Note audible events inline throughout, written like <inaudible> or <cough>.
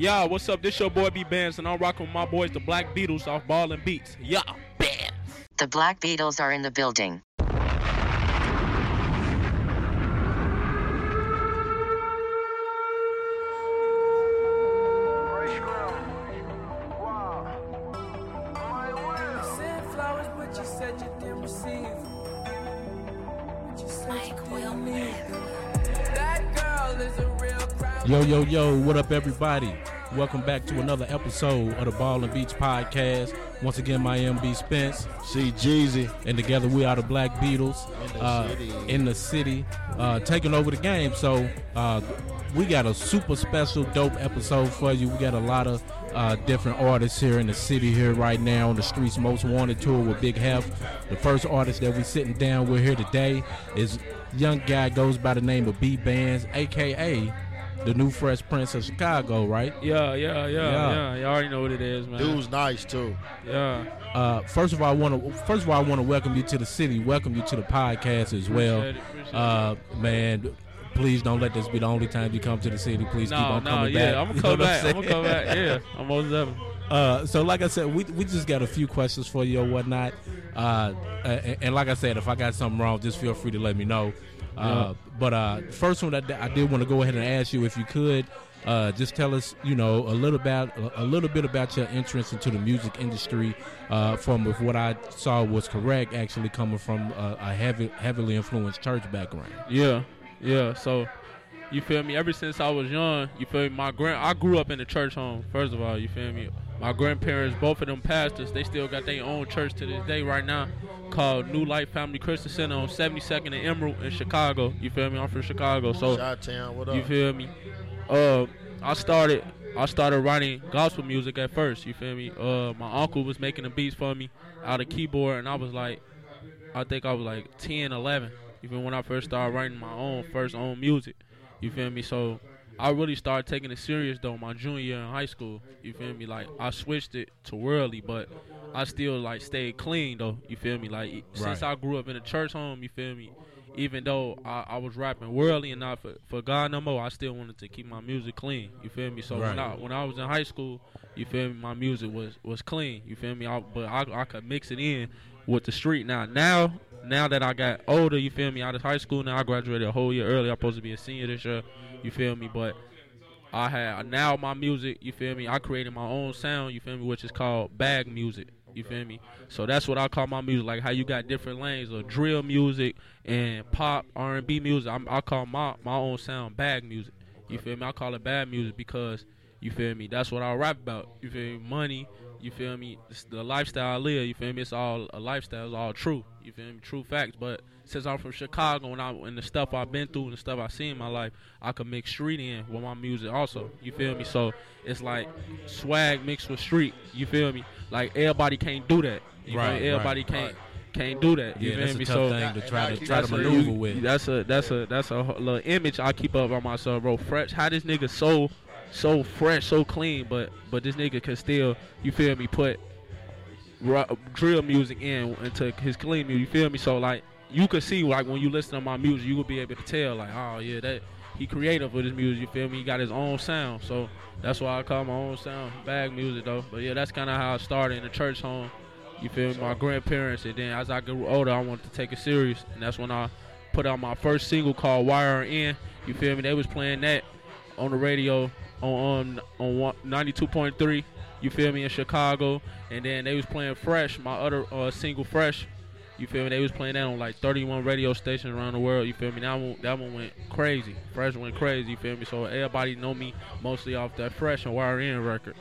Yeah, what's up? This your boy B Bandz, and I'm rocking with my boys, the Black Beatles, off Ball and Beats. Yeah, bands. The Black Beatles are in the building. Yo, what up, everybody? Welcome back to another episode of the Ball and Beats Podcast. Once again, my MB Spence, C Jeezy. and together we are the Black Beatles uh, in the city, uh, taking over the game. So uh, we got a super special, dope episode for you. We got a lot of uh, different artists here in the city here right now on the streets most wanted tour with Big Heff. The first artist that we sitting down with here today is young guy goes by the name of B Bandz, aka the new Fresh Prince of Chicago, right? Yeah, yeah, yeah, Yeah. yeah. You already know what it is, man. Dude's nice too. Yeah. Uh, first of all, I want to first of all I want to welcome you to the city, welcome you to the podcast as well. Appreciate it, appreciate Uh, man, please don't let this be the only time you come to the city. Please keep on no, coming yeah, back. <laughs> I'm gonna know come what back. I'm gonna come back. Yeah, I'm most definitely. <laughs> Uh, so like I said, we we just got a few questions for you or whatnot. Uh, and, and like I said, if I got something wrong, just feel free to let me know. Uh, But uh, first one that I did want to go ahead and ask you if you could. Uh, just tell us, you know, a little about a little bit about your entrance into the music industry. Uh, from if what I saw was correct, actually coming from a, a heavy, heavily influenced church background. Yeah, yeah. So, you feel me? Ever since I was young, you feel me? My grand, I grew up in a church home. First of all, you feel me? My grandparents, both of them pastors, they still got their own church to this day right now, called New Life Family Christian Center on 72nd and Emerald in Chicago. You feel me? I'm from Chicago, so Shot Town, what up? you feel me? Uh, I started. I started writing gospel music at first. You feel me? Uh, my uncle was making the beats for me out of keyboard, and I was like, I think I was like 10, 11. Even? When I first started writing my own first own music. You feel me? So I really started taking it serious though my junior year in high school. You feel me? Like I switched it to worldly, but I still like stayed clean though. You feel me? Like e, since I grew up in a church home, you feel me? Even though I, I was rapping worldly and not for, for God no more, I still wanted to keep my music clean. You feel me? So when I when I was in high school, you feel me? My music was was clean. You feel me? I, but I I could mix it in with the street now. Now now that I got older, you feel me? Out of high school now, I graduated a whole year early. I'm supposed to be a senior this year. You feel me? But I have now my music. You feel me? I created my own sound. You feel me? Which is called bag music. You feel me? So that's what I call my music. Like how you got different lanes of drill music and pop R and B music. I'm, I call my my own sound bag music. You feel me? I call it bad music because you feel me. That's what I rap about. You feel me? Money. You feel me? It's the lifestyle I live. You feel me? It's all a lifestyle. It's all true. You feel me? True facts. But since I'm from Chicago and I and the stuff I've been through and the stuff I see in my life, I can mix street in with my music also. You feel me? So it's like swag mixed with street. You feel me? Like everybody can't do that. You feel me? Right, Everybody right, can't can't do that. You Yeah, feel that's a me? tough so thing to try to try to maneuver you- with. That's a that's a that's a h- little image I keep up on myself, bro. Fresh, how this nigga so so fresh, so clean, but but this nigga can still, you feel me, put ru- drill music in into his clean music. You feel me? So like you could see like when you listen to my music, you will be able to tell like, oh yeah, that he creative with his music. You feel me? He got his own sound. So that's why I call my own sound bag music though. But yeah, that's kind of how I started in the church home. You feel me? My grandparents, and then as I grew older, I wanted to take it serious, and that's when I put out my first single called Wire In. You feel me? They was playing that on the radio on on on 92.3. You feel me in Chicago, and then they was playing Fresh, my other uh, single Fresh. You feel me? They was playing that on like 31 radio stations around the world. You feel me? That one that one went crazy. Fresh went crazy. You feel me? So everybody know me mostly off that Fresh and Wire In record.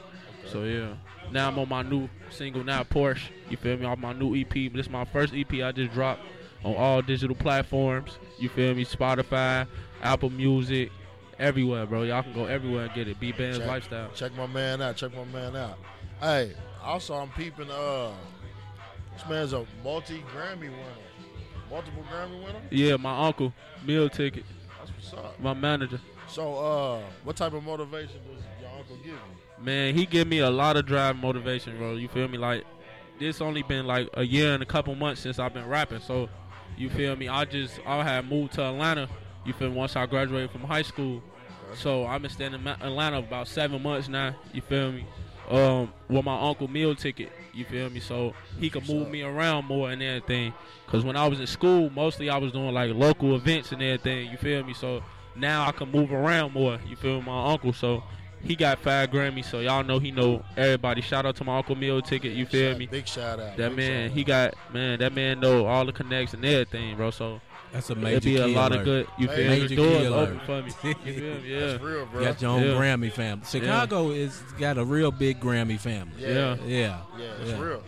So yeah. Now I'm on my new single now Porsche. You feel me? Off my new EP. This is my first EP I just dropped on all digital platforms. You feel me? Spotify, Apple Music, everywhere, bro. Y'all can go everywhere and get it. B Band's lifestyle. Check my man out. Check my man out. Hey, also I'm peeping. Uh, this man's a multi Grammy winner, multiple Grammy winner. Yeah, my uncle, meal ticket, That's what's up. my manager. So, uh, what type of motivation does your uncle give you? Man, he give me a lot of drive motivation, bro. You feel me? Like this only been like a year and a couple months since I've been rapping. So you feel me? I just I had moved to Atlanta. You feel me? Once I graduated from high school, So I've been staying in Atlanta about seven months now. You feel me? Um, with my uncle meal ticket. You feel me? So he could move me around more and everything. Cause when I was in school, mostly I was doing like local events and everything. You feel me? So now I can move around more. You feel me? My uncle. So he got five Grammys. So y'all know he know everybody. Shout out to my uncle meal ticket. You feel Shout- me? Big shout out. That man, he out. got man. That man know all the connects and everything, bro. So That's a major. it'll major be a lot alert. of good. You feel me? Major The key doors alert. open for me. <laughs> You feel me? Yeah. That's real, bro. You got your own Yeah. Grammy family. Chicago is got a real big Grammy family. yeah, Yeah. yeah, Yeah. it's Yeah. real.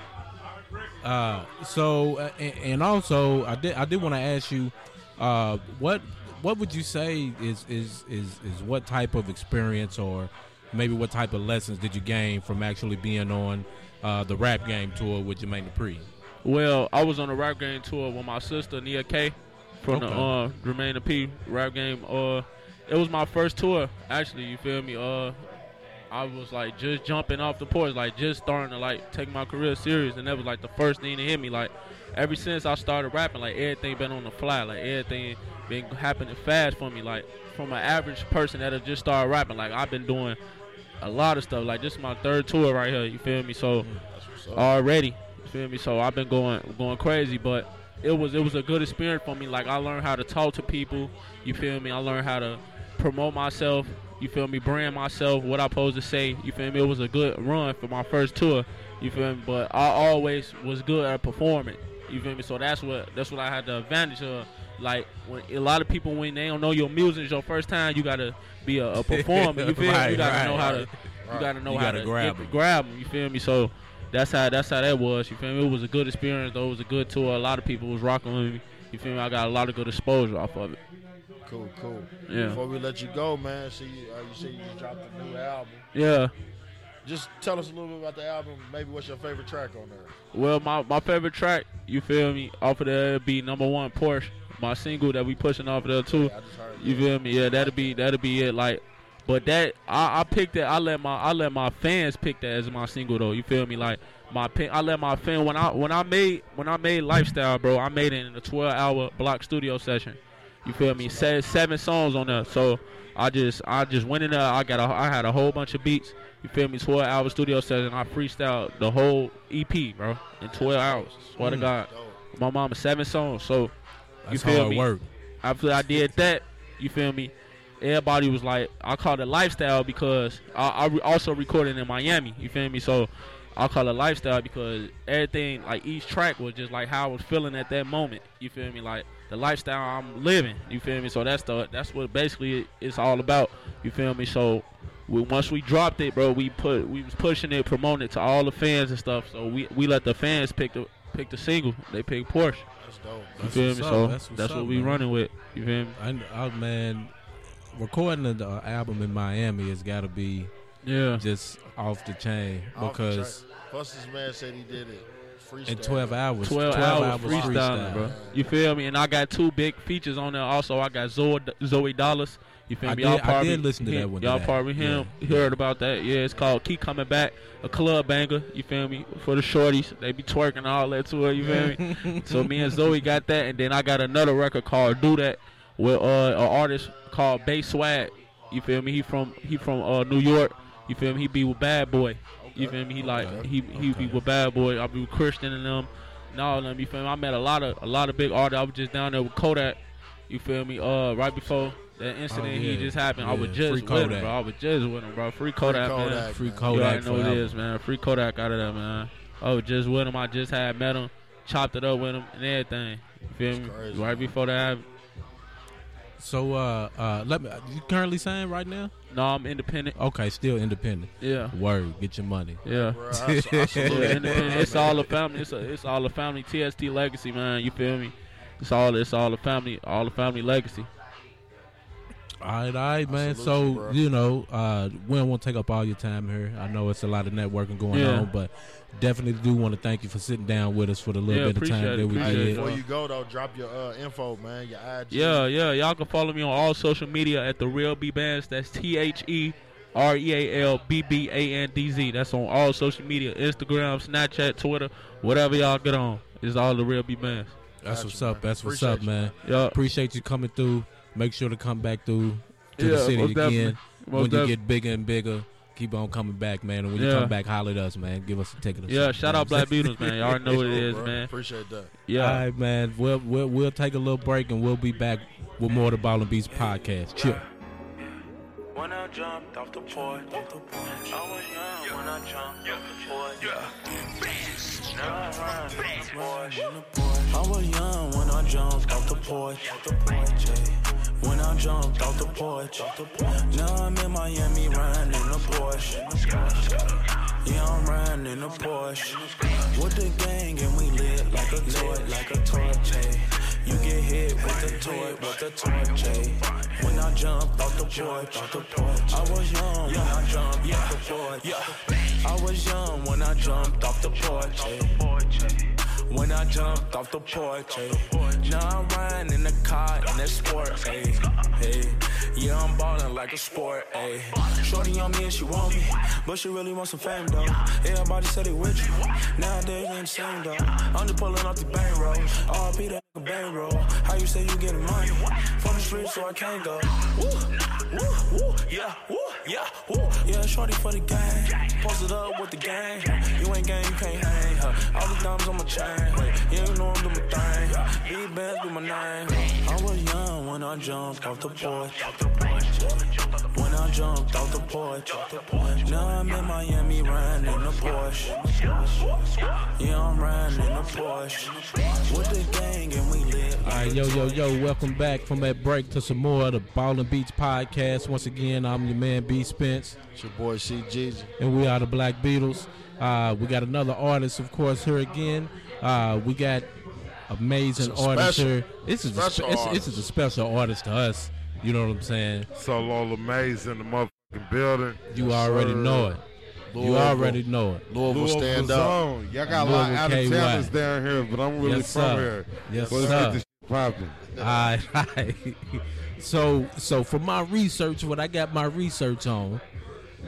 Uh, so uh, and, and also I did I did want to ask you, uh, what what would you say is is is is what type of experience or maybe what type of lessons did you gain from actually being on uh, the rap game tour with Jermaine Dupri? Well, I was on a rap game tour with my sister Nia Kay from the Okay. uh Jermaine Dupri rap game. Uh, it was my first tour actually. You feel me? Uh, I was like just jumping off the porch, like just starting to like take my career serious, and that was like the first thing to hit me. Like ever since I started rapping, like everything been on the fly, like everything been happening fast for me. Like from an average person that have just started rapping, like I've been doing a lot of stuff. Like this is my third tour right here. You feel me? So up. already. You feel me? So I've been going going crazy, but it was it was a good experience for me. Like I learned how to talk to people. You feel me? I learned how to promote myself. You feel me? Brand myself. What I supposed to say. You feel me? It was a good run for my first tour. You feel me? But I always was good at performing. You feel me? So that's what that's what I had the advantage of. Like when a lot of people when they don't know your music is your first time, you gotta be a, a <laughs> performer. You feel me? You gotta right, know how to right. you gotta know You how gotta to grab grab 'em, You feel me? So that's how that's how that was. You feel me? It was a good experience. though. It was a good tour. A lot of people was rocking with me. You feel me? I got a lot of good exposure off of it. Cool, cool. Yeah. Before we let you go, man, see, uh, you see you dropped a new album. Yeah. Just tell us a little bit about the album. Maybe what's your favorite track on there? Well, my, my favorite track, you feel me, off of there be number one Porsche. My single that we pushing off of there too. Yeah, I just heard You feel me? Yeah, that'll be that'll be it. Like, but that I, I picked that. I let my I let my fans pick that as my single though. You feel me? Like my I let my fan when I when I made when I made lifestyle, bro. I made it in a 12 hour block studio session. You feel me? Said seven songs on there. So I just I just went in there. I got a I had a whole bunch of beats. You feel me? 12 hour studio session. I freestyled the whole EP, bro, in 12 hours. Swear to mm. God. Dope. My mama seven songs. So That's feel hard me? work. after I did that, you feel me? Everybody was like, I call it lifestyle because I, I re- also recorded in Miami. You feel me? So I call it lifestyle because everything, like each track was just like how I was feeling at that moment. You feel me? Like the lifestyle I'm living. You feel me? So that's the that's what basically it's all about. You feel me? So we, once we dropped it, bro, we put we was pushing it, promoting it to all the fans and stuff. So we we let the fans pick the pick the single. They pick Porsche. That's dope. You feel me? up. So That's that's, what's what we man. running with. You feel me? I, I man, recording the uh, album in Miami has got to be Yeah. just off the chain Off because track. Plus, man said he did it freestyle. in 12 hours, 12, hours, freestyling, freestyle. bro. You feel me? And I got two big features on there. Also, I got Zoe, Zoey Dollaz. You feel I me? did- Y'all I probably did listen to him- that one Y'all today. probably him Yeah. heard about that. Yeah, it's called Keep Coming Back, a club banger. You feel me? For the shorties, they be twerking all that to her. You feel me? <laughs> so me and Zoe got that, and then I got another record called Do That with uh, an artist called Bay Swag. You feel me? He from he from uh, New York. You feel me? He be with Bad Boy. You feel me? He like Okay. he he be with Bad Boy. I be with Christian and them. And all of them. You feel me? I met a lot of a lot of big artists. I was just down there with Kodak. You feel me? Uh, right before that incident he Oh, yeah. just happened, I was just free with Kodak. him, bro. I was just with him, bro. Free Kodak, man. Kodak, Free man. You Kodak already know what it is, man. Free Kodak out of that, man. I was just with him. I just had met him, chopped it up with him, and everything. You feel me? Crazy, right man. before that. So, uh, uh, let me. You currently signed right now? no, I'm independent. Okay, still independent. Yeah, Word, get your money. yeah. Bro, I, I salute Yeah, independent. It's all a family. It's a, it's all a family. TST legacy, man. You feel me? It's all it's all a family, all a family legacy. All right, all right, man. salute So you, bro. you know, uh, we don't want to take up all your time here. I know it's a lot of networking going Yeah. on, but definitely do want to thank you for sitting down with us for the little Yeah, bit of time it, that we appreciate Hey, it. did. before you go though, drop your uh, info, man. Your IG. Yeah, yeah. Y'all can follow me on all social media at the Real B Bandz. That's T H E R E A L B B A N D Z. That's on all social media: Instagram, Snapchat, Twitter, whatever y'all get on. It's all the Real B Bandz. That's Gotcha, what's up. man. That's what's Appreciate up, you, man. Yeah, Appreciate you coming through. Make sure to come back through. to Yeah, the city most definitely. again. Most when you def- get bigger and bigger, keep on coming back, man. And when you Yeah. come back, holler at us, man. Give us a ticket. Or Yeah, something, shout man. out Black Beatles, man. Y'all already <laughs> know what it is, Bro, man. Appreciate that. Yeah. All right, man. We'll, we'll we'll take a little break and we'll be back with more of the Ball and Beats podcast. Chill. When I jumped off the porch, I was young when I jumped off the porch. Now I run in the Porsche. I was young when I jumped off the porch. yeah. When I jumped off the porch. Now I'm in Miami riding in the Porsche. Yeah, I'm riding in the Porsche. With the gang and we lit like a torch, like a torch. yeah. You get hit with the torch, with the torch. yeah. When I jumped off the porch. I was young when I jumped off the porch. I was young when I jumped off the porch. yeah. When I jumped off the porch, ayy. Now I'm riding in the car in that sport, ayy. Hey, yeah, I'm ballin' like a sport, ayy. Shorty on me and she want me, but she really want some fame though. Everybody said they with you, nowadays they ain't the same though. I'm just pulling off the bang roll, RP that nigga bang roll. How you say you getting money? From the street, so I can't go. Woo, woo, woo, yeah, woo, yeah, woo. Yeah, shorty for the gang, posted up with the gang. You ain't gang, you can't hang. Huh? All the diamonds on my chain. Hey, yeah, you know I'm doing my thing. Big bands do my name. I was young when I jumped off the porch. When I jumped off the porch. Now I'm in Miami riding in the Porsche. Yeah, I'm riding in the Porsche. With the gang and we lit. All right, yo, yo, yo, welcome back from that break to some more of the Ball and Beats podcast. Once again, I'm your man B Spence, It's your boy C. Jeezy. and we are the Black Beatles. Uh, we got another artist, of course, here again. Uh, we got amazing artist here. This is a, special this, this is a special artist to us. You know what I'm saying? Solo Lamaze in the motherfucking building. You Yes, already sir. know it. You Louisville- alre't know it. Louisville stand up. zone. Y'all got a lot of Louisville out of KY. towners down here, but I'm really Yes, from sir. here. Yes, so let's sir. get this shit popping. All right, all right. <laughs> So, so for my research, what I got my research on,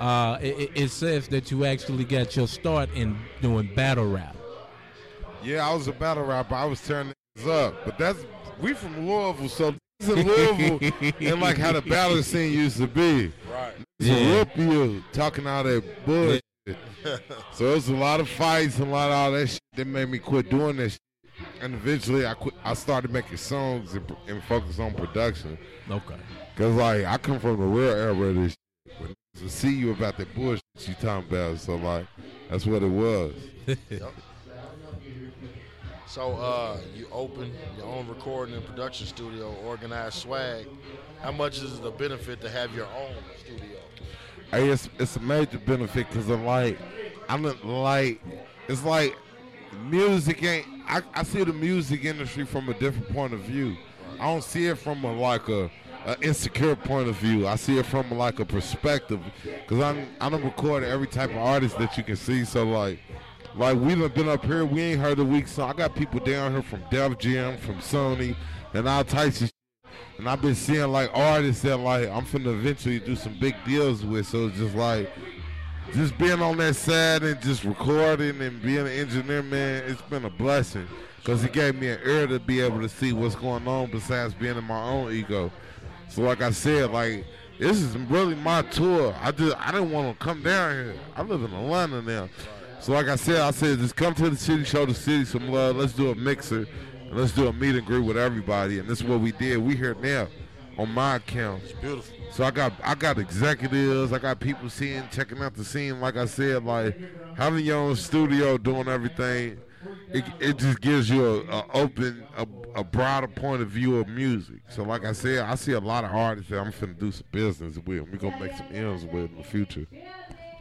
uh, it, it- it says that you actually got your start in doing battle rap. Yeah, I was a battle rapper. I was tearing this up, but that's we from Louisville, so this is Louisville <laughs> and like how the battle scene used to be. Right. Yeah. a rip you talking all that bullshit. so it was a lot of fights and a lot of all that shit that made me quit doing this. Shit. And eventually, I quit. I started making songs and, and focus on production. Okay. Cause like I come from the real era of this shit. When to see you about that bullshit you talking about. So like that's what it was. <laughs> So uh, you open your own recording and production studio, organized swag. How much is a benefit to have your own studio? Hey, it's it's a major benefit because I'm like I'm like it's like music ain't. I, I see the music industry from a different point of view. I don't see it from a like a, a insecure point of view. I see it from like a perspective because I'm I don't record every type of artist that you can see. So like. Like we done been up here, we ain't heard a week song. I got people down here from Def Jam, from Sony, and all types of Shit. and I've been seeing like artists that like I'm finna eventually do some big deals with. So it's just like just being on that side and just recording and being an engineer, man, it's been a blessing. Cause it gave me an ear to be able to see what's going on besides being in my own ego. So like I said, like this is really my tour. I just I didn't want to come down here. I live in Atlanta now. So like I said, I said just come to the city, show the city some love. Let's do a mixer. And let's do a meet and greet with everybody. And this is what we did. We here now on my account. It's Beautiful. So I got I got executives, I got people seeing, checking out the scene. Like I said, like having your own studio, doing everything, it, it just gives you a, a open, a, a broader point of view of music. So like I said, I see a lot of artists that I'm finna do some business with. We gonna make some M's with in the future.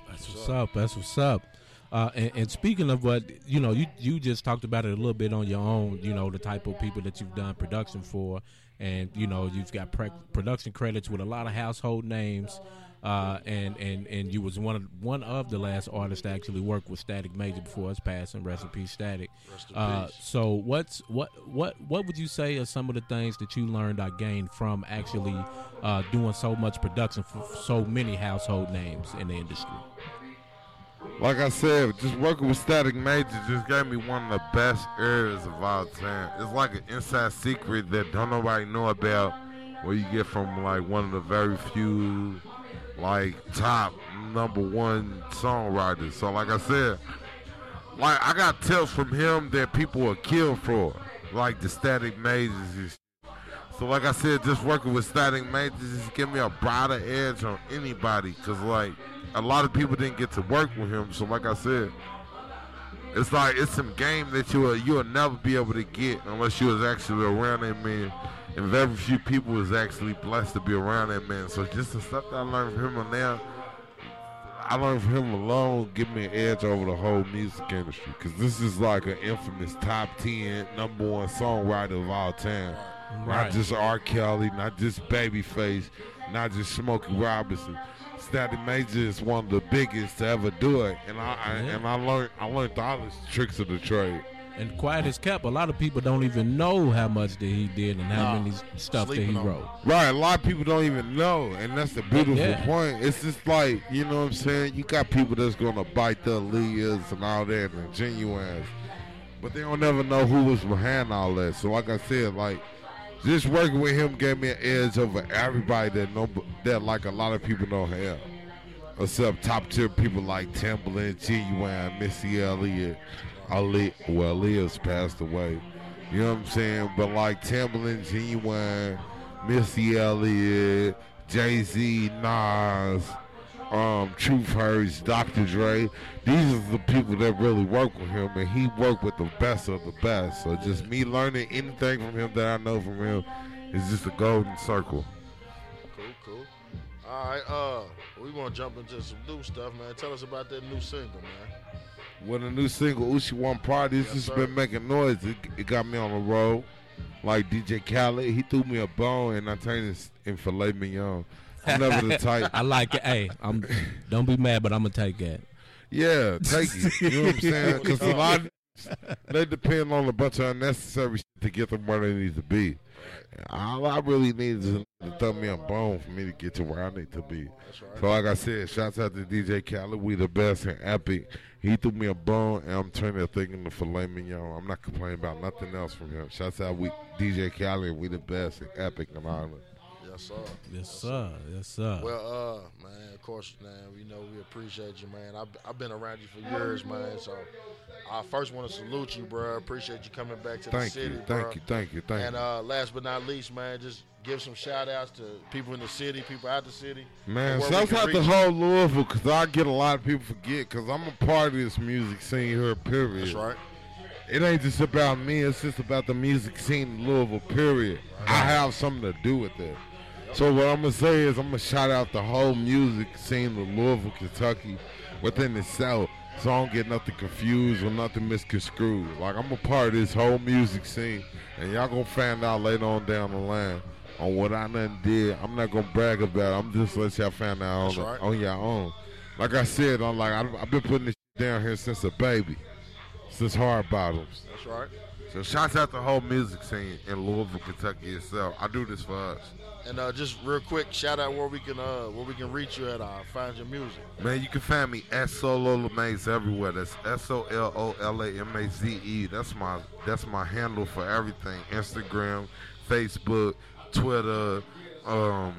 That's what's up. That's what's up. Uh, and, and speaking of what you know, you you just talked about it a little bit on your own. You know, the type of people that you've done production for, and you know, you've got pre- production credits with a lot of household names. Uh, and and and you was one of one of the last artists to actually work with Static Major before his passing. Rest in peace, Static. Uh, so what's what what what would you say are some of the things that you learned or gained from actually uh, doing so much production for so many household names in the industry? Like I said, just working with Static Major just gave me one of the best areas of all time. It's like an inside secret that don't nobody know about. where you get from like one of the very few like top number one songwriters. So like I said, like I got tips from him that people are killed for, like the Static Majors. So like I said, just working with Static Majors just give me a brighter edge on anybody, cause like a lot of people didn't get to work with him. So like I said, it's like it's some game that you will you'll never be able to get unless you was actually around that man. And very few people was actually blessed to be around that man. So just the stuff that I learned from him now, I learned from him alone give me an edge over the whole music industry. Cause this is like an infamous top ten number one songwriter of all time. Right. Not just R. Kelly, not just Babyface, not just Smokey Robinson. Static Major is one of the biggest to ever do it, and I, I Yeah. and I learned I learned all the tricks of the trade. And quiet as kept, a lot of people don't even know how much that he did and how Nah, many stuff that he on wrote. Right, a lot of people don't even know, and that's the beautiful Yeah. point. It's just like you know what I'm saying. You got people that's gonna bite the Aaliyahs and all that and Ginuwines, but they don't never know who was behind all that. So, like I said, like just working with him gave me an edge over everybody that know that like a lot of people don't have. Except top tier people like Timbaland, Ginuwine, Missy Elliott, Ali. Well, Aaliyah's passed away. You know what I'm saying? But like Timbaland, Ginuwine, Missy Elliott, Jay Z, Nas, um, Truth Hurts, Dr. Dre. These are the people that really work with him, and he worked with the best of the best. So just me learning anything from him that I know from him is just a golden circle. Cool, cool. All right, uh, we want to jump into some new stuff, man. Tell us about that new single, man. With a new single, OoSheWanParty, it's Yes, just sir. been making noise. It, it got me on the road. Like DJ Khaled, he threw me a bone and I turned it in filet mignon. I'm never the type. <laughs> I like it. Hey, I'm don't be mad, but I'm gonna take that. Yeah, take it. You know what I'm saying? <laughs> Because a lot of <laughs> they depend on a bunch of unnecessary shit to get them where they need to be. All I really need is to throw me a bone for me to get to where I need to be. So like I said, shouts out to DJ Khaled. We the best in Epic. He threw me a bone and I'm turning that thing into filet mignon. I'm not complaining about nothing else from him. Shouts out we DJ Khaled. We the best in Epic and Ireland. Yes, sir. Yes, sir. Yes, sir. Well, uh, man, of course, man, we know we appreciate you, man. I've, I've been around you for years, man. So I first want to salute you, bro. Appreciate you coming back to the Thank city, you, bro. thank you, thank you, thank And you. uh, last but not least, man, just give some shout outs to people in the city, people out the city. Man, and where we shouts can out to whole Louisville because I get a lot of people forget because I'm a part of this music scene here, period. That's right. It ain't just about me, it's just about the music scene in Louisville, period. I have something to do with it. So what I'm gonna say is I'm gonna shout out the whole music scene of Louisville, Kentucky, within itself. So I don't get nothing confused or nothing misconstrued. Like I'm a part of this whole music scene, and y'all gonna find out later on down the line on what I done did. I'm not gonna brag about. it. I'm just let y'all find out on, right. on your own. Like I said, I'm like I've, I've been putting this down here since a baby, since hard bottoms. That's right. So shouts out the whole music scene in Louisville, Kentucky itself. I do this for us. And uh, just real quick, shout out where we can uh, where we can reach you at. Uh, find your music. Man, you can find me at Solo Lamaze everywhere. That's S O L O L A M A Z E. That's my that's my handle for everything. Instagram, Facebook, Twitter, um,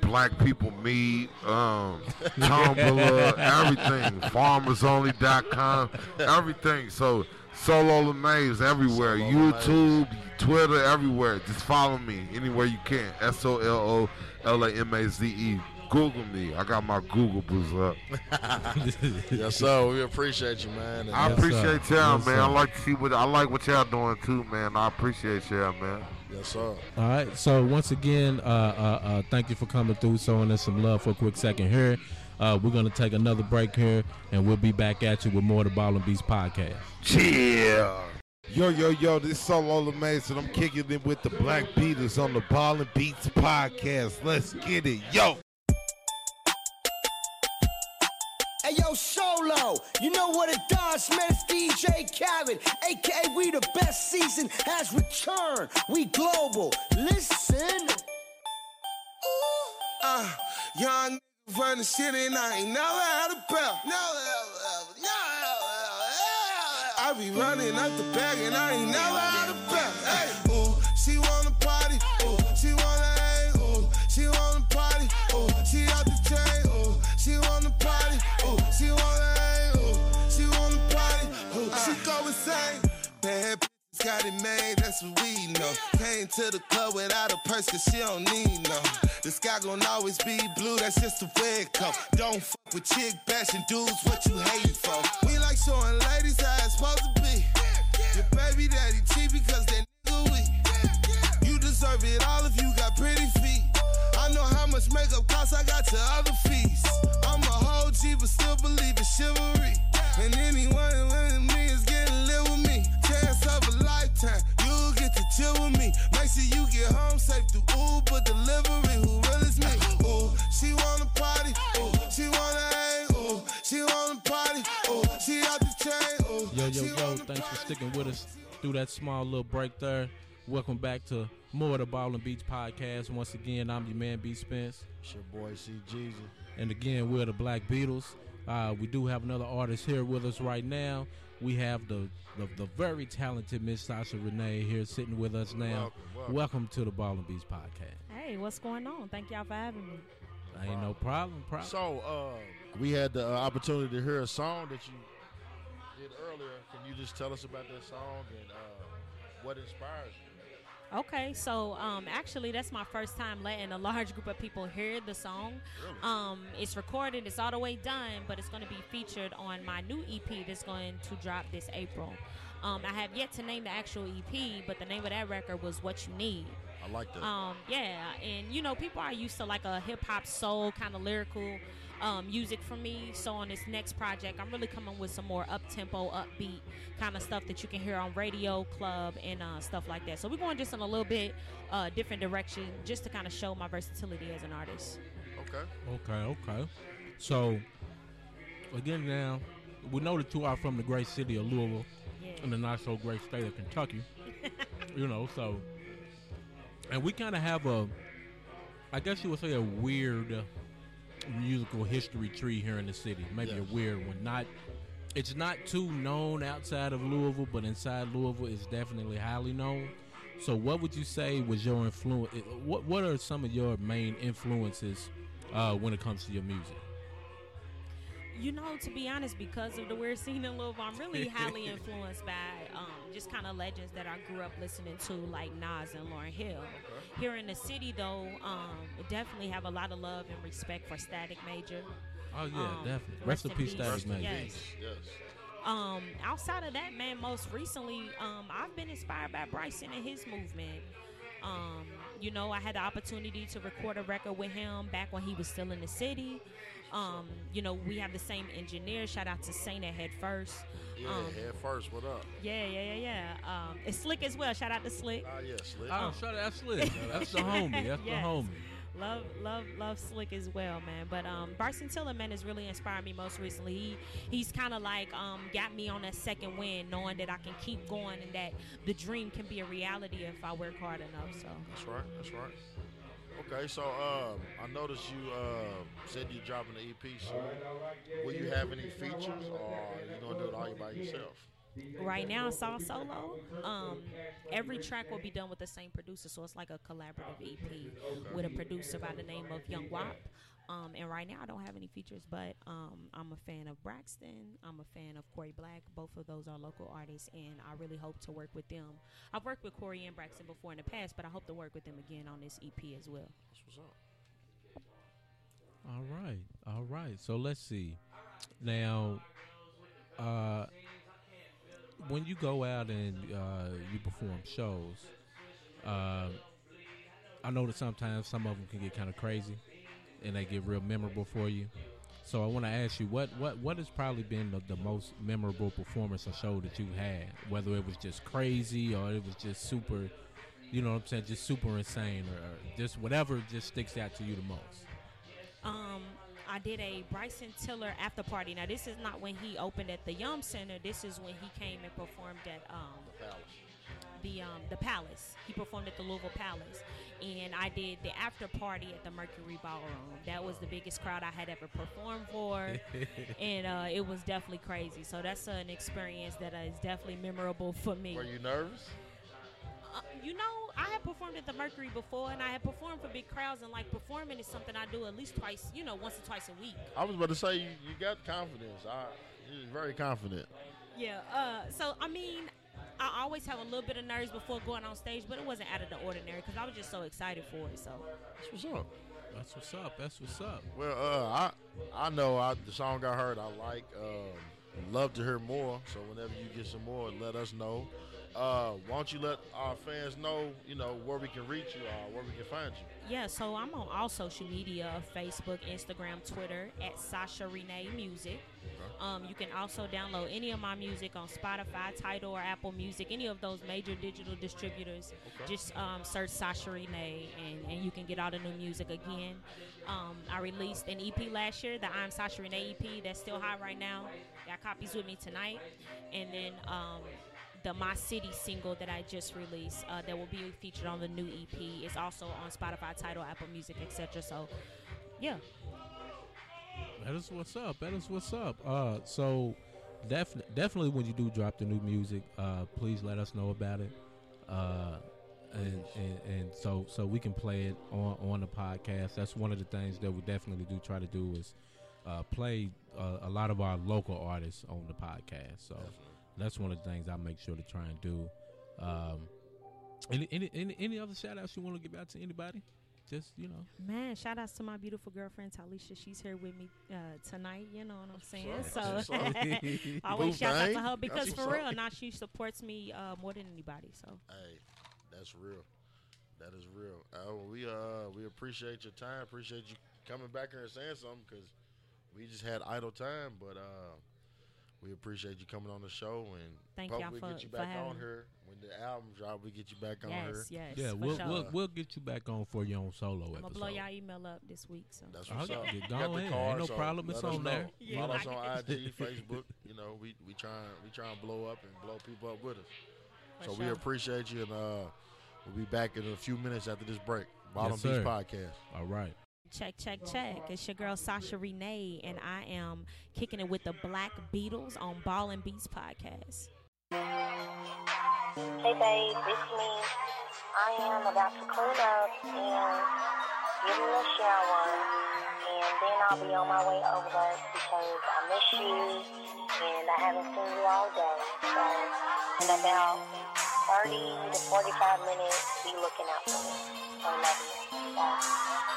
Black People Meet, um, <laughs> Tumblr, everything. FarmersOnly.com, everything. So Solo Lamaze everywhere. Solo YouTube, Twitter, everywhere. Just follow me anywhere you can. S O L O L A M A Z E. Google me. I got my Google boots up. <laughs> yes, sir. We appreciate you, man. And, I Yes, appreciate sir. y'all, Yes, man. sir. I like to see what I like what y'all doing too, man. I appreciate y'all, man. yes, sir. All right. So once again, uh, uh, uh, thank you for coming through, showing us some love for a quick second here. Uh, we're gonna take another break here, and we'll be back at you with more of the Ball and Beats podcast. Chill. Yo, yo, yo, this is Solo Lamaze, and I'm kicking it with the Black Beatles on the Ball and Beats podcast. Let's get it, yo. Hey yo, Solo, you know what it does, man. It's DJ Khaled, aka we the best season has returned. We global. Listen. Uh, young nigga Run the shit and I ain't never had a never, never, never, never. I be running up the bag and I ain't never had a bell. Hey, ooh, she wanna party. Ooh, she wanna hang. Ooh, she wanna party. Ooh, she out the chain. Ooh, she wanna party. Ooh, she wanna. Got it made, that's what we know. Came to the club without a purse, cause she don't need no. The sky gon' always be blue, that's just the way it go. Don't fuck with chick bashing dudes, what you hating for? We like showing ladies how it's supposed to be. Your baby daddy cheap because that nigga weak. You deserve it all if you got pretty feet. I know how much makeup costs, I got your other fees. I'm a whole G, but still believe in chivalry. And anyone sticking with us through that small little break there. Welcome back to more of the Ball and Beats podcast. Once again, I'm your man, B Spence. It's your boy C Jeezy. And again, we're the Black Beatles. Uh, we do have another artist here with us right now. We have the the, the very talented Miss Sasha Renee here sitting with us now. Welcome, welcome. to the Ball and Beats podcast. Hey, what's going on? Thank y'all for having me. Ain't no problem. problem. So, uh, we had the uh, opportunity to hear a song that you did earlier. Can you just tell us about that song and uh, what inspires you? Okay, so um, actually, that's my first time letting a large group of people hear the song. Um, it's recorded, it's all the way done, but it's going to be featured on my new EP that's going to drop this April. Um, I have yet to name the actual EP, but the name of that record was "What You Need." I like that. Um, yeah, and you know, people are used to like a hip hop soul kind of lyrical um, music from me. So on this next project, I'm really coming with some more up tempo, upbeat kind of stuff that you can hear on radio, club, and uh, stuff like that. So we're going just in a little bit uh, different direction, just to kind of show my versatility as an artist. okay. Okay, okay. So, again, now, we know the two are from the great city of Louisville Yeah. in the not so great state of Kentucky. <laughs> you know, so. And we kind of have a, I guess you would say, a weird musical history tree here in the city. Maybe Yes. a weird one. Not. It's not too known outside of Louisville, but inside Louisville, it's definitely highly known. So, what would you say was your influence? What What are some of your main influences uh, when it comes to your music? You know, to be honest, because of the weird scene in Louisville, I'm really highly <laughs> influenced by um, just kind of legends that I grew up listening to, like Nas and Lauryn Hill. Here in the city, though, um, definitely have a lot of love and respect for Static Major. Oh yeah, Um, definitely. rest Rest in in peace, peace. Static Major. Yes. Yes. Um, outside of that, man, most recently, um, I've been inspired by Bryson and his movement. Um, you know, I had the opportunity to record a record with him back when he was still in the city. Um, you know, we have the same engineer. Shout out to Saint at Head First. Yeah, Um, head first. What up? Yeah, yeah, yeah, yeah. Um, it's Slick as well. Shout out to Slick. Ah, yeah, Slick. Oh, shut up. That's Slick. <laughs> That's the homie. That's Yes. the homie. Love, love, love Slick as well, man. But um, Bryson Tiller, man, has really inspired me most recently. He, he's kind of like um, got me on that second wind, knowing that I can keep going and that the dream can be a reality if I work hard enough. So That's right. That's right. Okay, so um, I noticed you uh, said you're dropping the EP soon. Will you have any features, or are you gonna do it all by yourself? right now it's all solo. Um, every track will be done with the same producer, so it's like a collaborative EP with a producer by the name of Young Wop. Um, and right now I don't have any features, but um, I'm a fan of Braxton. I'm a fan of Corey Black. Both of those are local artists, and I really hope to work with them. I've worked with Corey and Braxton before in the past, but I hope to work with them again on this EP as well. That's what's up. All right. All right. So let's see. Now, uh, when you go out and uh, you perform shows, uh, I know that sometimes some of them can get kind of crazy, and they get real memorable for you. So I want to ask you, what what what has probably been the, the most memorable performance or show that you've had? Whether it was just crazy or it was just super, you know what I'm saying, just super insane, or, or just whatever just sticks out to you the most. Um, I did a Bryson Tiller after party. Now this is not when he opened at the Yum Center. This is when he came and performed at um, the um, the Palace. He performed at the Louisville Palace, and I did the after party at the Mercury Ballroom. That was the biggest crowd I had ever performed for, <laughs> and uh, it was definitely crazy. So that's an experience that is definitely memorable for me. Were you nervous? Uh, you know, I have performed at the Mercury before, and I have performed for big crowds. And like performing is something I do at least twice, you know, once or twice a week. I was about to say you, you got confidence. I, you're very confident. Yeah. Uh, so I mean, I always have a little bit of nerves before going on stage, but it wasn't out of the ordinary because I was just so excited for it. So That's what's up. That's what's up. That's what's up. Well, uh, I I know I, the song I heard I like. Um, love to hear more. So whenever you get some more, let us know. Uh, why don't you let our fans know, you know, where we can reach you or where we can find you? yeah, so I'm on all social media: Facebook, Instagram, Twitter at Sasha Renee Music. Um, you can also download any of my music on Spotify, Tidal, or Apple Music, any of those major digital distributors. Okay. Just um, search Sasha Renee, and, and you can get all the new music again. Um, I released an EP last year, the I'm Sasha Renee EP, that's still hot right now. Got copies with me tonight. And then um, the My City single that I just released uh, that will be featured on the new EP is also on Spotify, Tidal, Apple Music, etc. So, yeah. That is what's up. That is what's up. Uh, so definitely, definitely, when you do drop the new music, uh, please let us know about it. Uh, and, and and so so we can play it on on the podcast. That's one of the things that we definitely do try to do is uh, play uh, a lot of our local artists on the podcast. So that's one of the things I make sure to try and do. Um, any, any any any other shout outs you want to give out to anybody? Just you know. Man, shout outs to my beautiful girlfriend Talisha. She's here with me uh, tonight. You know what I'm saying? what's So up. That's what's up. always Boo shout out to her because for up. real, now she supports me uh, more than anybody. So Hey, that's real. That is real. Uh, we uh we appreciate your time. Appreciate you coming back here and saying something because we just had idle time. But uh, we appreciate you coming on the show and Thank y'all we for- get you back on me. here when the album drop. We get you back on yes, here. yes, Yeah, we'll, sure. we'll we'll get you back on for your own solo I'm episode. gonna blow y'all email up this week. So That's Oh, what's yeah, up. get You going got the ahead. card, Ain't no so problem. It's on know. there. Yeah. Follow us <laughs> on. IG, Facebook. You know, we we trying we trying to blow up and blow people up with us. For so we appreciate you, and uh, we'll be back in a few minutes after this break. Bottom Yes, Beach. Podcast. All right. Check, check, check. It's your girl Sasha Renee, and I am kicking it with the Black Beatles on Ball and Beats podcast. Hey babe, it's me. I am about to clean up and give me a shower, and then I'll be on my way over there because I miss you and I haven't seen you all day. So in about 30 to 45 minutes, be looking out for me. I love you. Bye.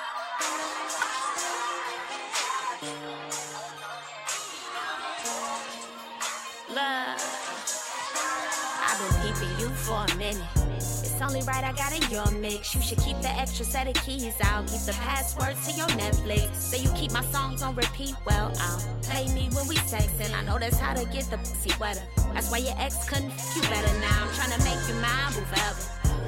Only right I got in your mix. You should keep the extra set of keys out. Keep the password to your Netflix. Say you keep my songs on repeat. Well, I'll play me when we textin'. I know that's how to get the pussy wetter. That's why your ex couldn't f you better. Now I'm tryna make you mine, boo forever.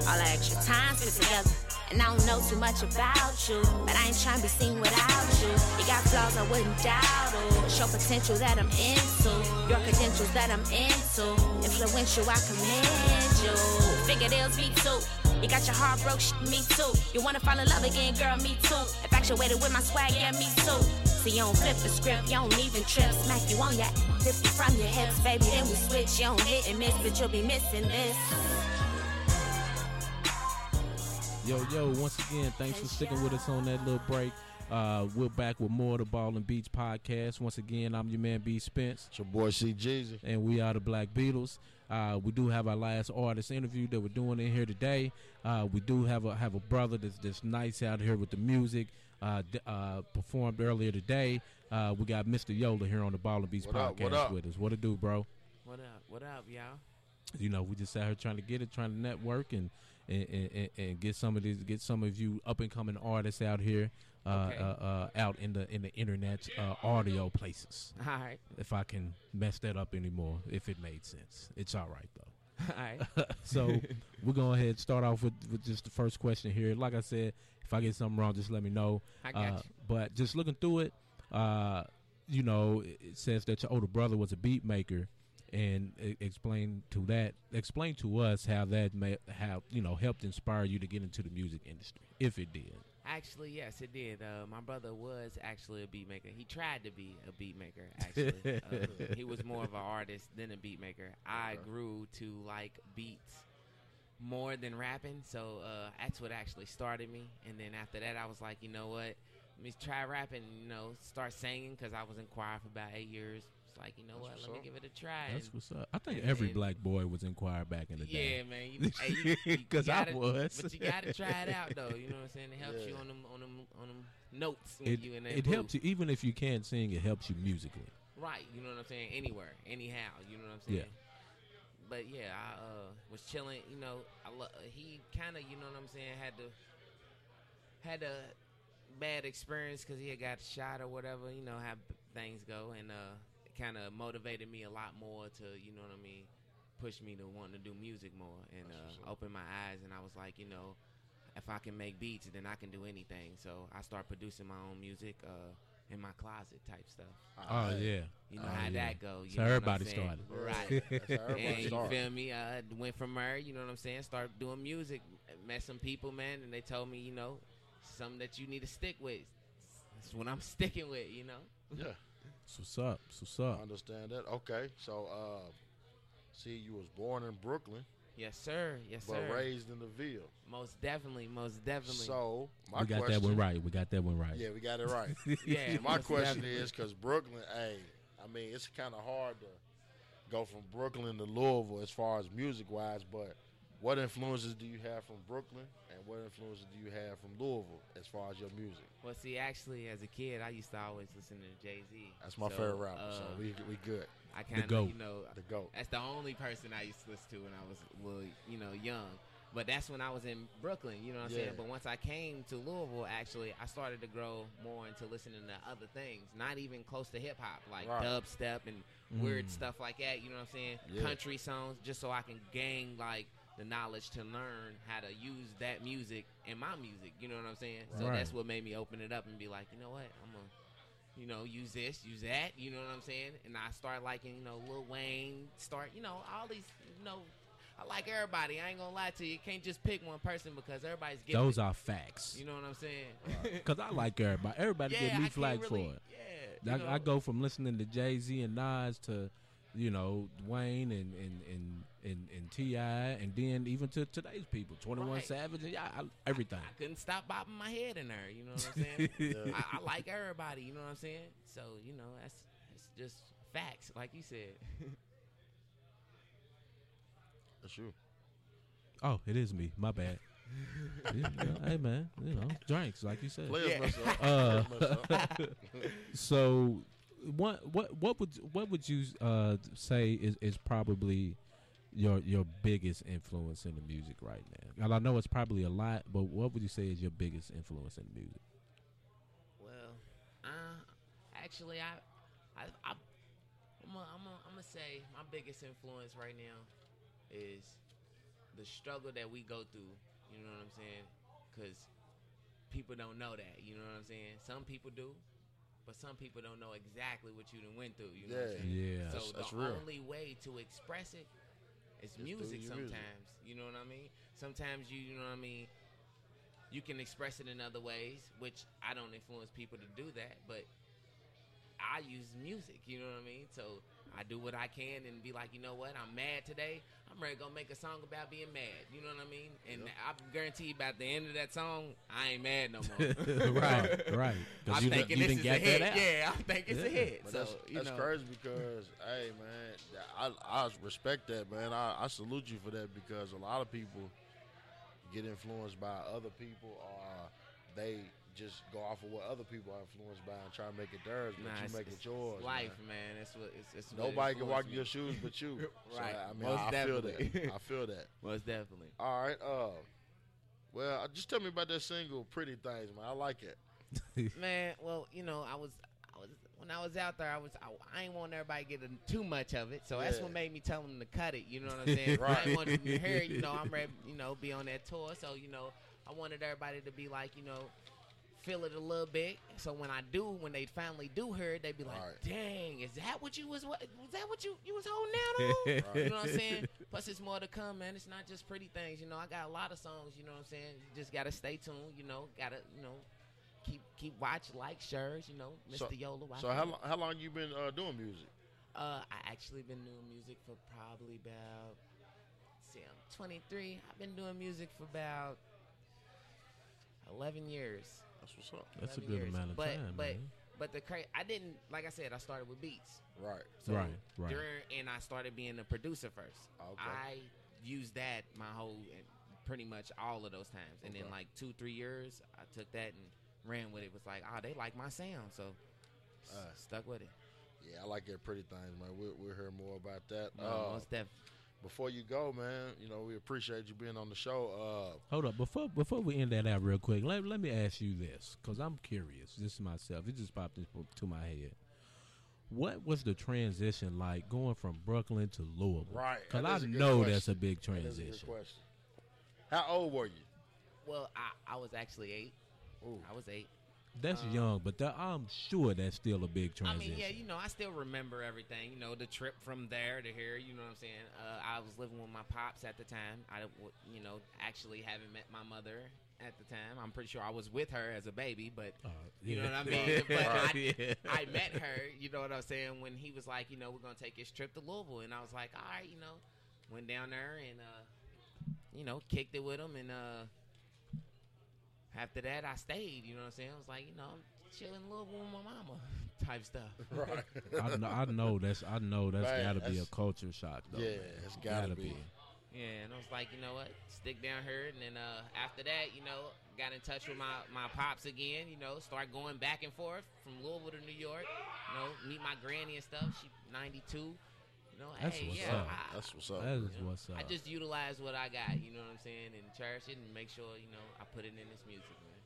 All the extra time spent together. And I don't know too much about you, but I ain't tryna be seen without you. You got flaws I wouldn't doubt, or show potential that I'm into. Your credentials that I'm into. Influential, I commend you. Figure deals, me too. You got your heart broke, shit, me too. You wanna fall in love again, girl, me too. Infatuated with my swag, yeah, me too. So you don't flip the script, you don't even trip. Smack you on your ass, you from your hips, baby. Then we switch, you don't hit and miss, but you'll be missing this. Yo, yo, once again, thanks for sticking with us on that little break. Uh, we're back with more of the Ball and Beats podcast. Once again, I'm your man B Spence. It's your boy C Jeezy. And we are the Black Beatles. Uh, we do have our last artist interview that we're doing in here today. Uh, we do have a have a brother that's that's nice out here with the music. Uh, d- uh, performed earlier today. Uh, we got Mr. Yola here on the Ball and Beats What podcast up, up? with us. What to do, bro? What up? What up, y'all? you know, we just out here trying to get it, trying to network and and, and, and get some of these, get some of you up and coming artists out here, uh, Okay. uh, uh, out in the in the internet uh, audio places. All right. If I can mess that up anymore, if it made sense, it's all right though. <laughs> All right. <laughs> so we're going ahead start off with, with just the first question here. Like I said, if I get something wrong, just let me know. I got uh, you. But just looking through it, uh, you know, it says that your older brother was a beat maker, and explain to that, explain to us how that may have you know helped inspire you to get into the music industry, if it did. Actually, yes, it did. Uh, my brother was actually a beat maker. He tried to be a beat maker. <laughs> Actually, uh, he was more of an artist than a beat maker. I grew to like beats more than rapping, so uh, that's what actually started me. And then after that, I was like, you know what? Let me try rapping. You know, start singing because I was in choir for about eight years. It's like, you know That's what? what's Let me give it a try. That's and- what's up. I think and- every and- black boy was in choir back in the day. Yeah, man. You, hey, you, <laughs> you because I was. But you gotta try it out though. You know what I'm saying? It helps you on them on them on them notes when It, you in that it booth. helps you even if you can't sing. It helps you musically. Right, you know what I'm saying? Anywhere, anyhow, you know what I'm saying? Yeah. But yeah, I uh, was chilling. You know, I lo- he kind of, you know what I'm saying, had to had a bad experience because he had got shot or whatever. You know how things go, and uh, it kind of motivated me a lot more to, you know what I mean, push me to want to do music more and uh, open my eyes. And I was like, you know, if I can make beats, then I can do anything. So I start producing my own music. Uh, in my closet type stuff. Oh, yeah. You know Oh, how yeah. that go. You So know what I'm everybody started. Right. That's how <laughs> everybody and you started. feel me? I went from there, you know what I'm saying? Start doing music. Met some people, man, and they told me, you know, something that you need to stick with. That's what I'm <laughs> sticking with, you know? Yeah. So what's up? So what's up. I up? understand that. Okay, so uh, see, you was born in Brooklyn, Yes, sir. Yes, but sir. But raised in the Ville. Most definitely. Most definitely. So my we got question, that one right. We got that one right. Yeah, we got it right. <laughs> Yeah, <laughs> So my question definitely. is because Brooklyn, hey, I mean, it's kind of hard to go from Brooklyn to Louisville as far as music wise, but what influences do you have from Brooklyn and what influences do you have from Louisville as far as your music? Well, see, actually, as a kid, I used to always listen to Jay Z. That's my favorite rapper, so uh, we we good. I kind of, GOAT. you know, The GOAT. That's the only person I used to listen to when I was, well, you know, young. But that's when I was in Brooklyn, you know what I'm Yeah. saying? But once I came to Louisville, actually, I started to grow more into listening to other things, not even close to hip hop, like Right. dubstep and weird Mm. stuff like that, you know what I'm saying? Yeah. Country songs, just so I can gain, like, the knowledge to learn how to use that music in my music, you know what I'm saying? So Right. that's what made me open it up and be like, you know what? I'm going to you know, use this, use that, you know what I'm saying? And I start liking, you know, Lil Wayne, start, you know, all these, you know, I like everybody. I ain't gonna lie to you. You can't just pick one person because everybody's getting. Those are facts. You know what I'm saying? Uh, because I like everybody. Everybody Yeah, I me can't really- for it. yeah, I, I go from listening to Jay Z and Nas to, you know, Wayne and and and and, and T.I., and then even to today's people, Twenty One Right. Savage, and yeah, I, everything. I couldn't stop bobbing my head in there. You know what I'm saying? Yeah. <laughs> I, I like everybody. You know what I'm saying? So you know that's that's just facts, like you said. <laughs> That's you. Oh, it is me. My bad. <laughs> Yeah, yeah, hey man, you know, drinks like you said. Yeah. Uh, Players mess up. so, what what what would what would you uh, say is, is probably your your biggest influence in the music right now? And I know it's probably a lot, but what would you say is your biggest influence in music? Well, uh, actually, I, I, I I'm gonna I'm gonna- I'm say my biggest influence right now is the struggle that we go through. You know what I'm saying? Because people don't know that. You know what I'm saying? Some people do, but some people don't know exactly what you done went through. You know what I'm Yeah. saying? Yeah. So That's- that's the real. only way to express it is through music. your music. Sometimes, you know what I mean. Sometimes you, you know what I mean. You can express it in other ways, which I don't influence people to do that, but I use music. You know what I mean. So I do what I can and be like, you know what? I'm mad today. I'm ready to go make a song about being mad. You know what I mean? And I guarantee you, by the end of that song, I ain't mad no more. <laughs> <laughs> right, right. 'Cause I'm you done- thinking you this done is a hit. that out. Yeah, I think it's a hit. But so that's, you that's crazy because, <laughs> hey man, I I respect that man. I, I salute you for that because a lot of people get influenced by other people or they just go off of what other people are influenced by and try to make it theirs, but Nah, you make it yours. it's life, man. man. That's what it's. it's what Nobody can walk in your shoes <laughs> but you. So, Right. I mean, Most I, I feel definitely. that. I feel that. <laughs> Most definitely. All right. Uh, well, uh, just tell me about that single, "Pretty Things," man. I like it. <laughs> Man, well, you know, I was, I was when I was out there, I was, I, I ain't want everybody getting too much of it, so that's what made me tell them to cut it. You know what I'm saying? I Right. didn't want them to hear, you know, I'm ready, you know, be on that tour, so you know, I wanted everybody to be like, you know, feel it a little bit. So when I do, when they finally do hear it, they be like, Right. "Dang, is that what you was? What was that? What you you was holding out on?" <laughs> You know what I'm saying? Plus, it's more to come, man. It's not just pretty things. You know, I got a lot of songs. You know what I'm saying? You just gotta stay tuned. You know, gotta you know keep keep watch, like, shares. You know, Mr. So, Yola. so how long, how long you been uh, doing music? Uh, I actually been doing music for probably about. See, I'm 23. I've been doing music for about 11 years. That's what's up. That's a good years. amount of but, time, But man. But the cra- I didn't like I said I started with beats. Right. So Right, right. During, and I started being a producer first. Okay. I used that my whole pretty much all of those times, and then like two three years I took that and ran with it. Was like oh they like my sound, so Uh, stuck with it. Yeah, I like your pretty things, man. We'll, we'll hear more about that. No, Uh, most def- before you go, man, you know we appreciate you being on the show. Uh, Hold up, before before we end that out real quick, let, let me ask you this, because I'm curious. This is myself. It just popped into my head. What was the transition like going from Brooklyn to Louisville? Right, Because I is a good know question. that's a big That is a good transition. question. How old were you? Well, I, I was actually eight. I was eight. That's Um, young, but that, I'm sure that's still a big transition. I mean, yeah, you know, I still remember everything. You know, the trip from there to here. You know what I'm saying? Uh, I was living with my pops at the time. I, you know, actually haven't met my mother at the time. I'm pretty sure I was with her as a baby, but you know yeah. what I mean. <laughs> But I, Yeah. I met her. You know what I'm saying? When he was like, you know, we're gonna take this trip to Louisville, and I was like, all right, you know, went down there and, uh, you know, kicked it with him, and uh, after that, I stayed. You know what I'm saying? I was like, you know, I'm chilling in Louisville with my mama, <laughs> type stuff. Right. I know, I know that's I know that's Man, got to be a culture shock though. Yeah, man. it's gotta be. Yeah, and I was like, you know what, stick down here, and then uh, after that, you know, got in touch with my, my pops again. You know, start going back and forth from Louisville to New York. You know, meet my granny and stuff. She 92. You know, That's hey, what's yeah, up. I, That's what's up. That is you know, what's up. I just utilize what I got. You know what I'm saying, and cherish it, and make sure you know I put it in this music, man.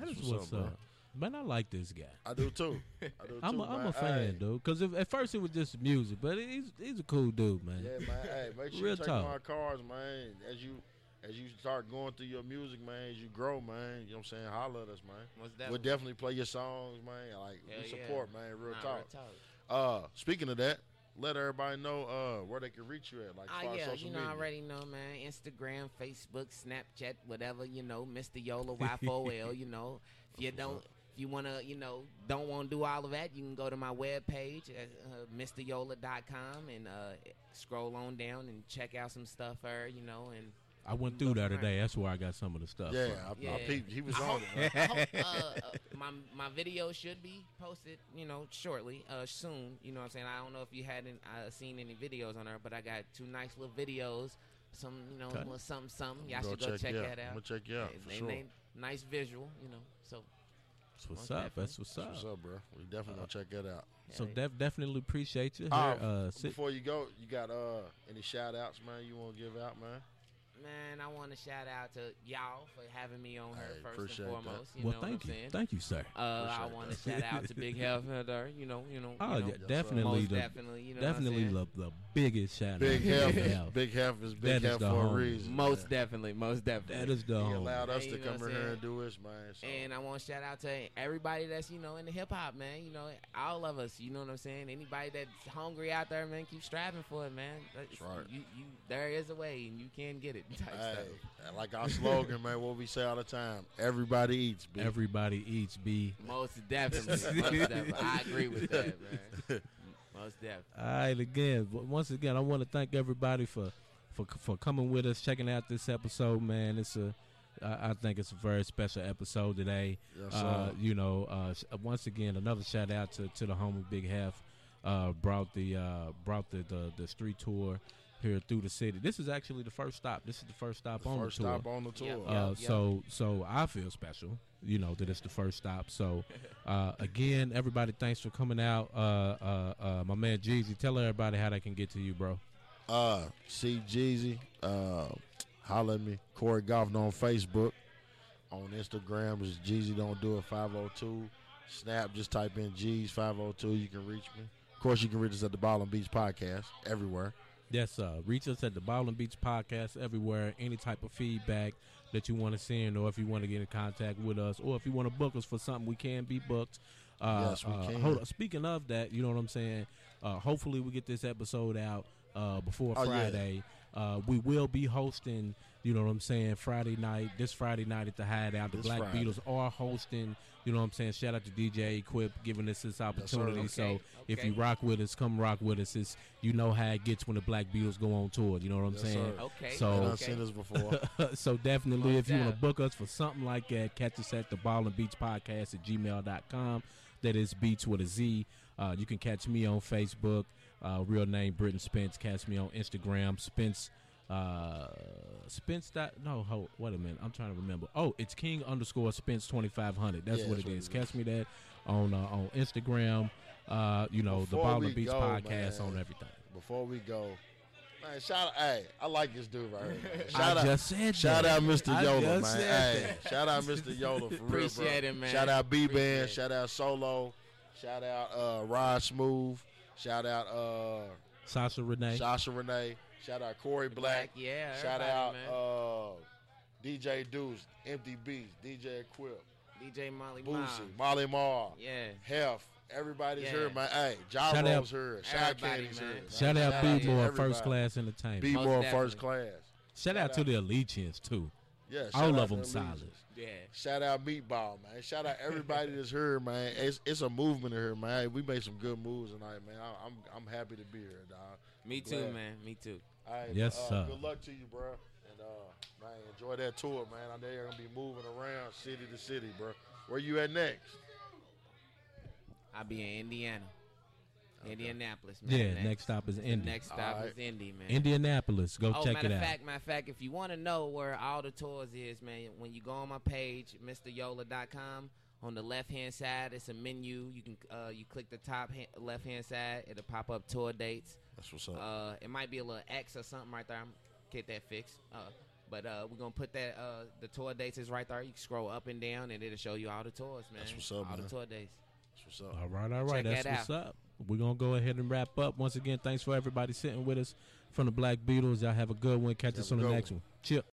That is what's what's, up, up. Man, I like this guy. I do too. <laughs> I do I'm too, a, I'm a fan, Hey. dude. Because at first it was just music, but he's he's a cool dude, man. Yeah, man. Hey, make <laughs> sure Real you take talk. my cards, man. As you as you start going through your music, man, as you grow, man, you know what I'm saying? Holler at us, man. Most We'll definitely. definitely play your songs, man. Like Hell we yeah. support, man. Real Nah, talk. real Uh speaking of that, let everybody know uh where they can reach you at, like far yeah, you know, I media. already know, man. Instagram, Facebook, Snapchat, whatever, you know, Mr. Yola Y4L, you know. If you don't, if you want to, you know, don't want to do all of that, you can go to my webpage at uh, MrYola.com and uh, scroll on down and check out some stuff there, you know, and I went through that today. That's where I got some of the stuff. Yeah, from. I, I peeped. He was I on hope, it. I hope, uh, uh, my my video should be posted, you know, shortly, uh, soon. You know what I'm saying? I don't know if you hadn't uh, seen any videos on her, but I got two nice little videos. Some, you know, Okay. little something, something. Y'all should go check check you that out. I'ma check you out, They- for they- sure. they nice visual, you know. So That's what's most up. definitely. That's what's up. What's up, bro? We definitely gonna check that out. So def- definitely appreciate you. Here, Uh, uh, before you go, you got uh any shout outs, man, you wanna give out, man? Man, I want to shout out to y'all for having me on here Hey, first appreciate and that. foremost. You Well, know thank what I'm you. saying? Thank you, sir. Uh, I want to shout out to Big Heff <laughs> there. You know, you know, Oh, you know, yeah, definitely, most the, definitely, you know, definitely the, the biggest shout Big out. Heff, Big is- Heff. Big Heff is Big That is Heff the for a reason. Most man. definitely, most definitely. That is the He homie. allowed us Hey, to come in here and do this, man. So. And I want to shout out to everybody that's you know in the hip hop, man. You know, all of us. You know what I'm saying? Anybody that's hungry out there, man, keep striving for it, man. That's right. You, you, there is a way, and you can get it. Type Hey, like our slogan, man, what we say all the time: everybody eats. B. Everybody eats B. Most definitely, <laughs> most definitely. I agree with that, man. Most definitely. All right, again, w- once again, I want to thank everybody for, for for coming with us, checking out this episode, man. It's a, I I think it's a very special episode today. Yes, uh, you know, uh, once again, another shout out to, to the homie Big Heff. Uh, brought the uh, brought the, the the street tour here through the city. This is actually the first stop. This is the first stop The on first the tour. stop on the tour. Yep, Uh, yep, yep. So so I feel special, you know, that it's the first stop. So <laughs> uh, again, everybody, thanks for coming out. Uh, uh, uh, my man Jeezy, tell everybody how they can get to you, bro. Uh, C Jeezy. Uh, holla at me. Corey Goffin on Facebook. On Instagram is Jeezy Don't Do It 502. Snap, just type in G's 502. You can reach me. Of course, you can reach us at the Ball and Beats Podcast everywhere. Yes, uh, reach us at the and Beats Podcast everywhere. Any type of feedback that you want to send, or if you want to get in contact with us, or if you want to book us for something, we can be booked. Uh, Yes, we uh, can. Hold on. Speaking of that, you know what I'm saying. Uh, hopefully, we get this episode out uh, before Oh, yeah. Friday. Uh, we will be hosting. You know what I'm saying? Friday night, this Friday night at the Hideout, the This Black Friday. Beatles are hosting. You know what I'm saying? Shout out to DJ Equip giving us this opportunity. So Okay, if you rock with us, come rock with us. It's you know how it gets when the Black Beatles go on tour. You know what I'm Yes, saying? sir. Okay. So- They done okay. seen us before. <laughs> so definitely, Most if you want to book us for something like that, catch us at the Ball and Beats Podcast at gmail.com. That is Beats with a Z. Uh, you can catch me on Facebook. Uh, real name Britton Spence. Catch me on Instagram. Spence. Uh, Spence. Dot, no, hold, wait a minute. I'm trying to remember. Oh, it's King underscore Spence 2500. That's Yeah, what that's it what is. it Catch me that on uh, on Instagram. Uh, you know Before the Ball we and Beats go, podcast man, on everything. Before we go, man, shout out. Hey, I like this dude right here. Man. <laughs> I Shout out, just said shout that. out, Mr. I Yola, just man. said Hey, that. shout out, Mr. <laughs> Yola for real, bro. It, man. Shout out B Appreciate Bandz. Shout out Solo. Shout out uh, Rod Smooth. Shout out uh, Sasha Renee. Sasha Renee. Shout out Corey Black. yeah, Shout out man. uh, DJ Deuce, Empty Beats, DJ Equip, DJ Molly Ma. Boosie, Molly Marr, Yeah. Heff. Everybody's Yeah. here, man. Hey, Shout Gyro's here. Shot Everybody, Candy's here. man. Shout out to B More everybody. First Class Entertainment. B Most More definitely. First Class. Shout out to the Allegiance too. Yeah, All shout of them to solid. Allegiance. Yeah. Shout out Meatball, man. Shout out everybody <laughs> that's here, man. It's it's a movement here, man. We made some good moves tonight, man. I, I'm I'm happy to be here, dog. Me I'm too, glad. man. Me too. All right, Yes, uh, sir. Good luck to you, bro. And uh, man, enjoy that tour, man. I know you're gonna be moving around city to city, bro. Where you at next? I'll be in Indiana. Indianapolis, man. Yeah, next stop is The Indy. Next stop Alright. is Indy, man. Indianapolis. Go oh, check matter it of out. fact, matter of fact, if you want to know where all the tours is, man, when you go on my page, MrYola.com, on the left hand side, it's a menu. You can uh, you click the top ha- left hand side, it'll pop up tour dates. That's what's up. Uh, it might be a little X or something right there. I'm get that fixed. Uh, but uh, we're gonna put that uh, the tour dates is right there. You can scroll up and down, and it'll show you all the tours, man. That's what's up, all man. the tour dates. That's what's up. All right, all right. Check That's that what's out. up. We're gonna go ahead and wrap up. Once again, thanks for everybody sitting with us from the Black Beatles. Y'all have a good one. Catch Have us on the next one. one. Chip.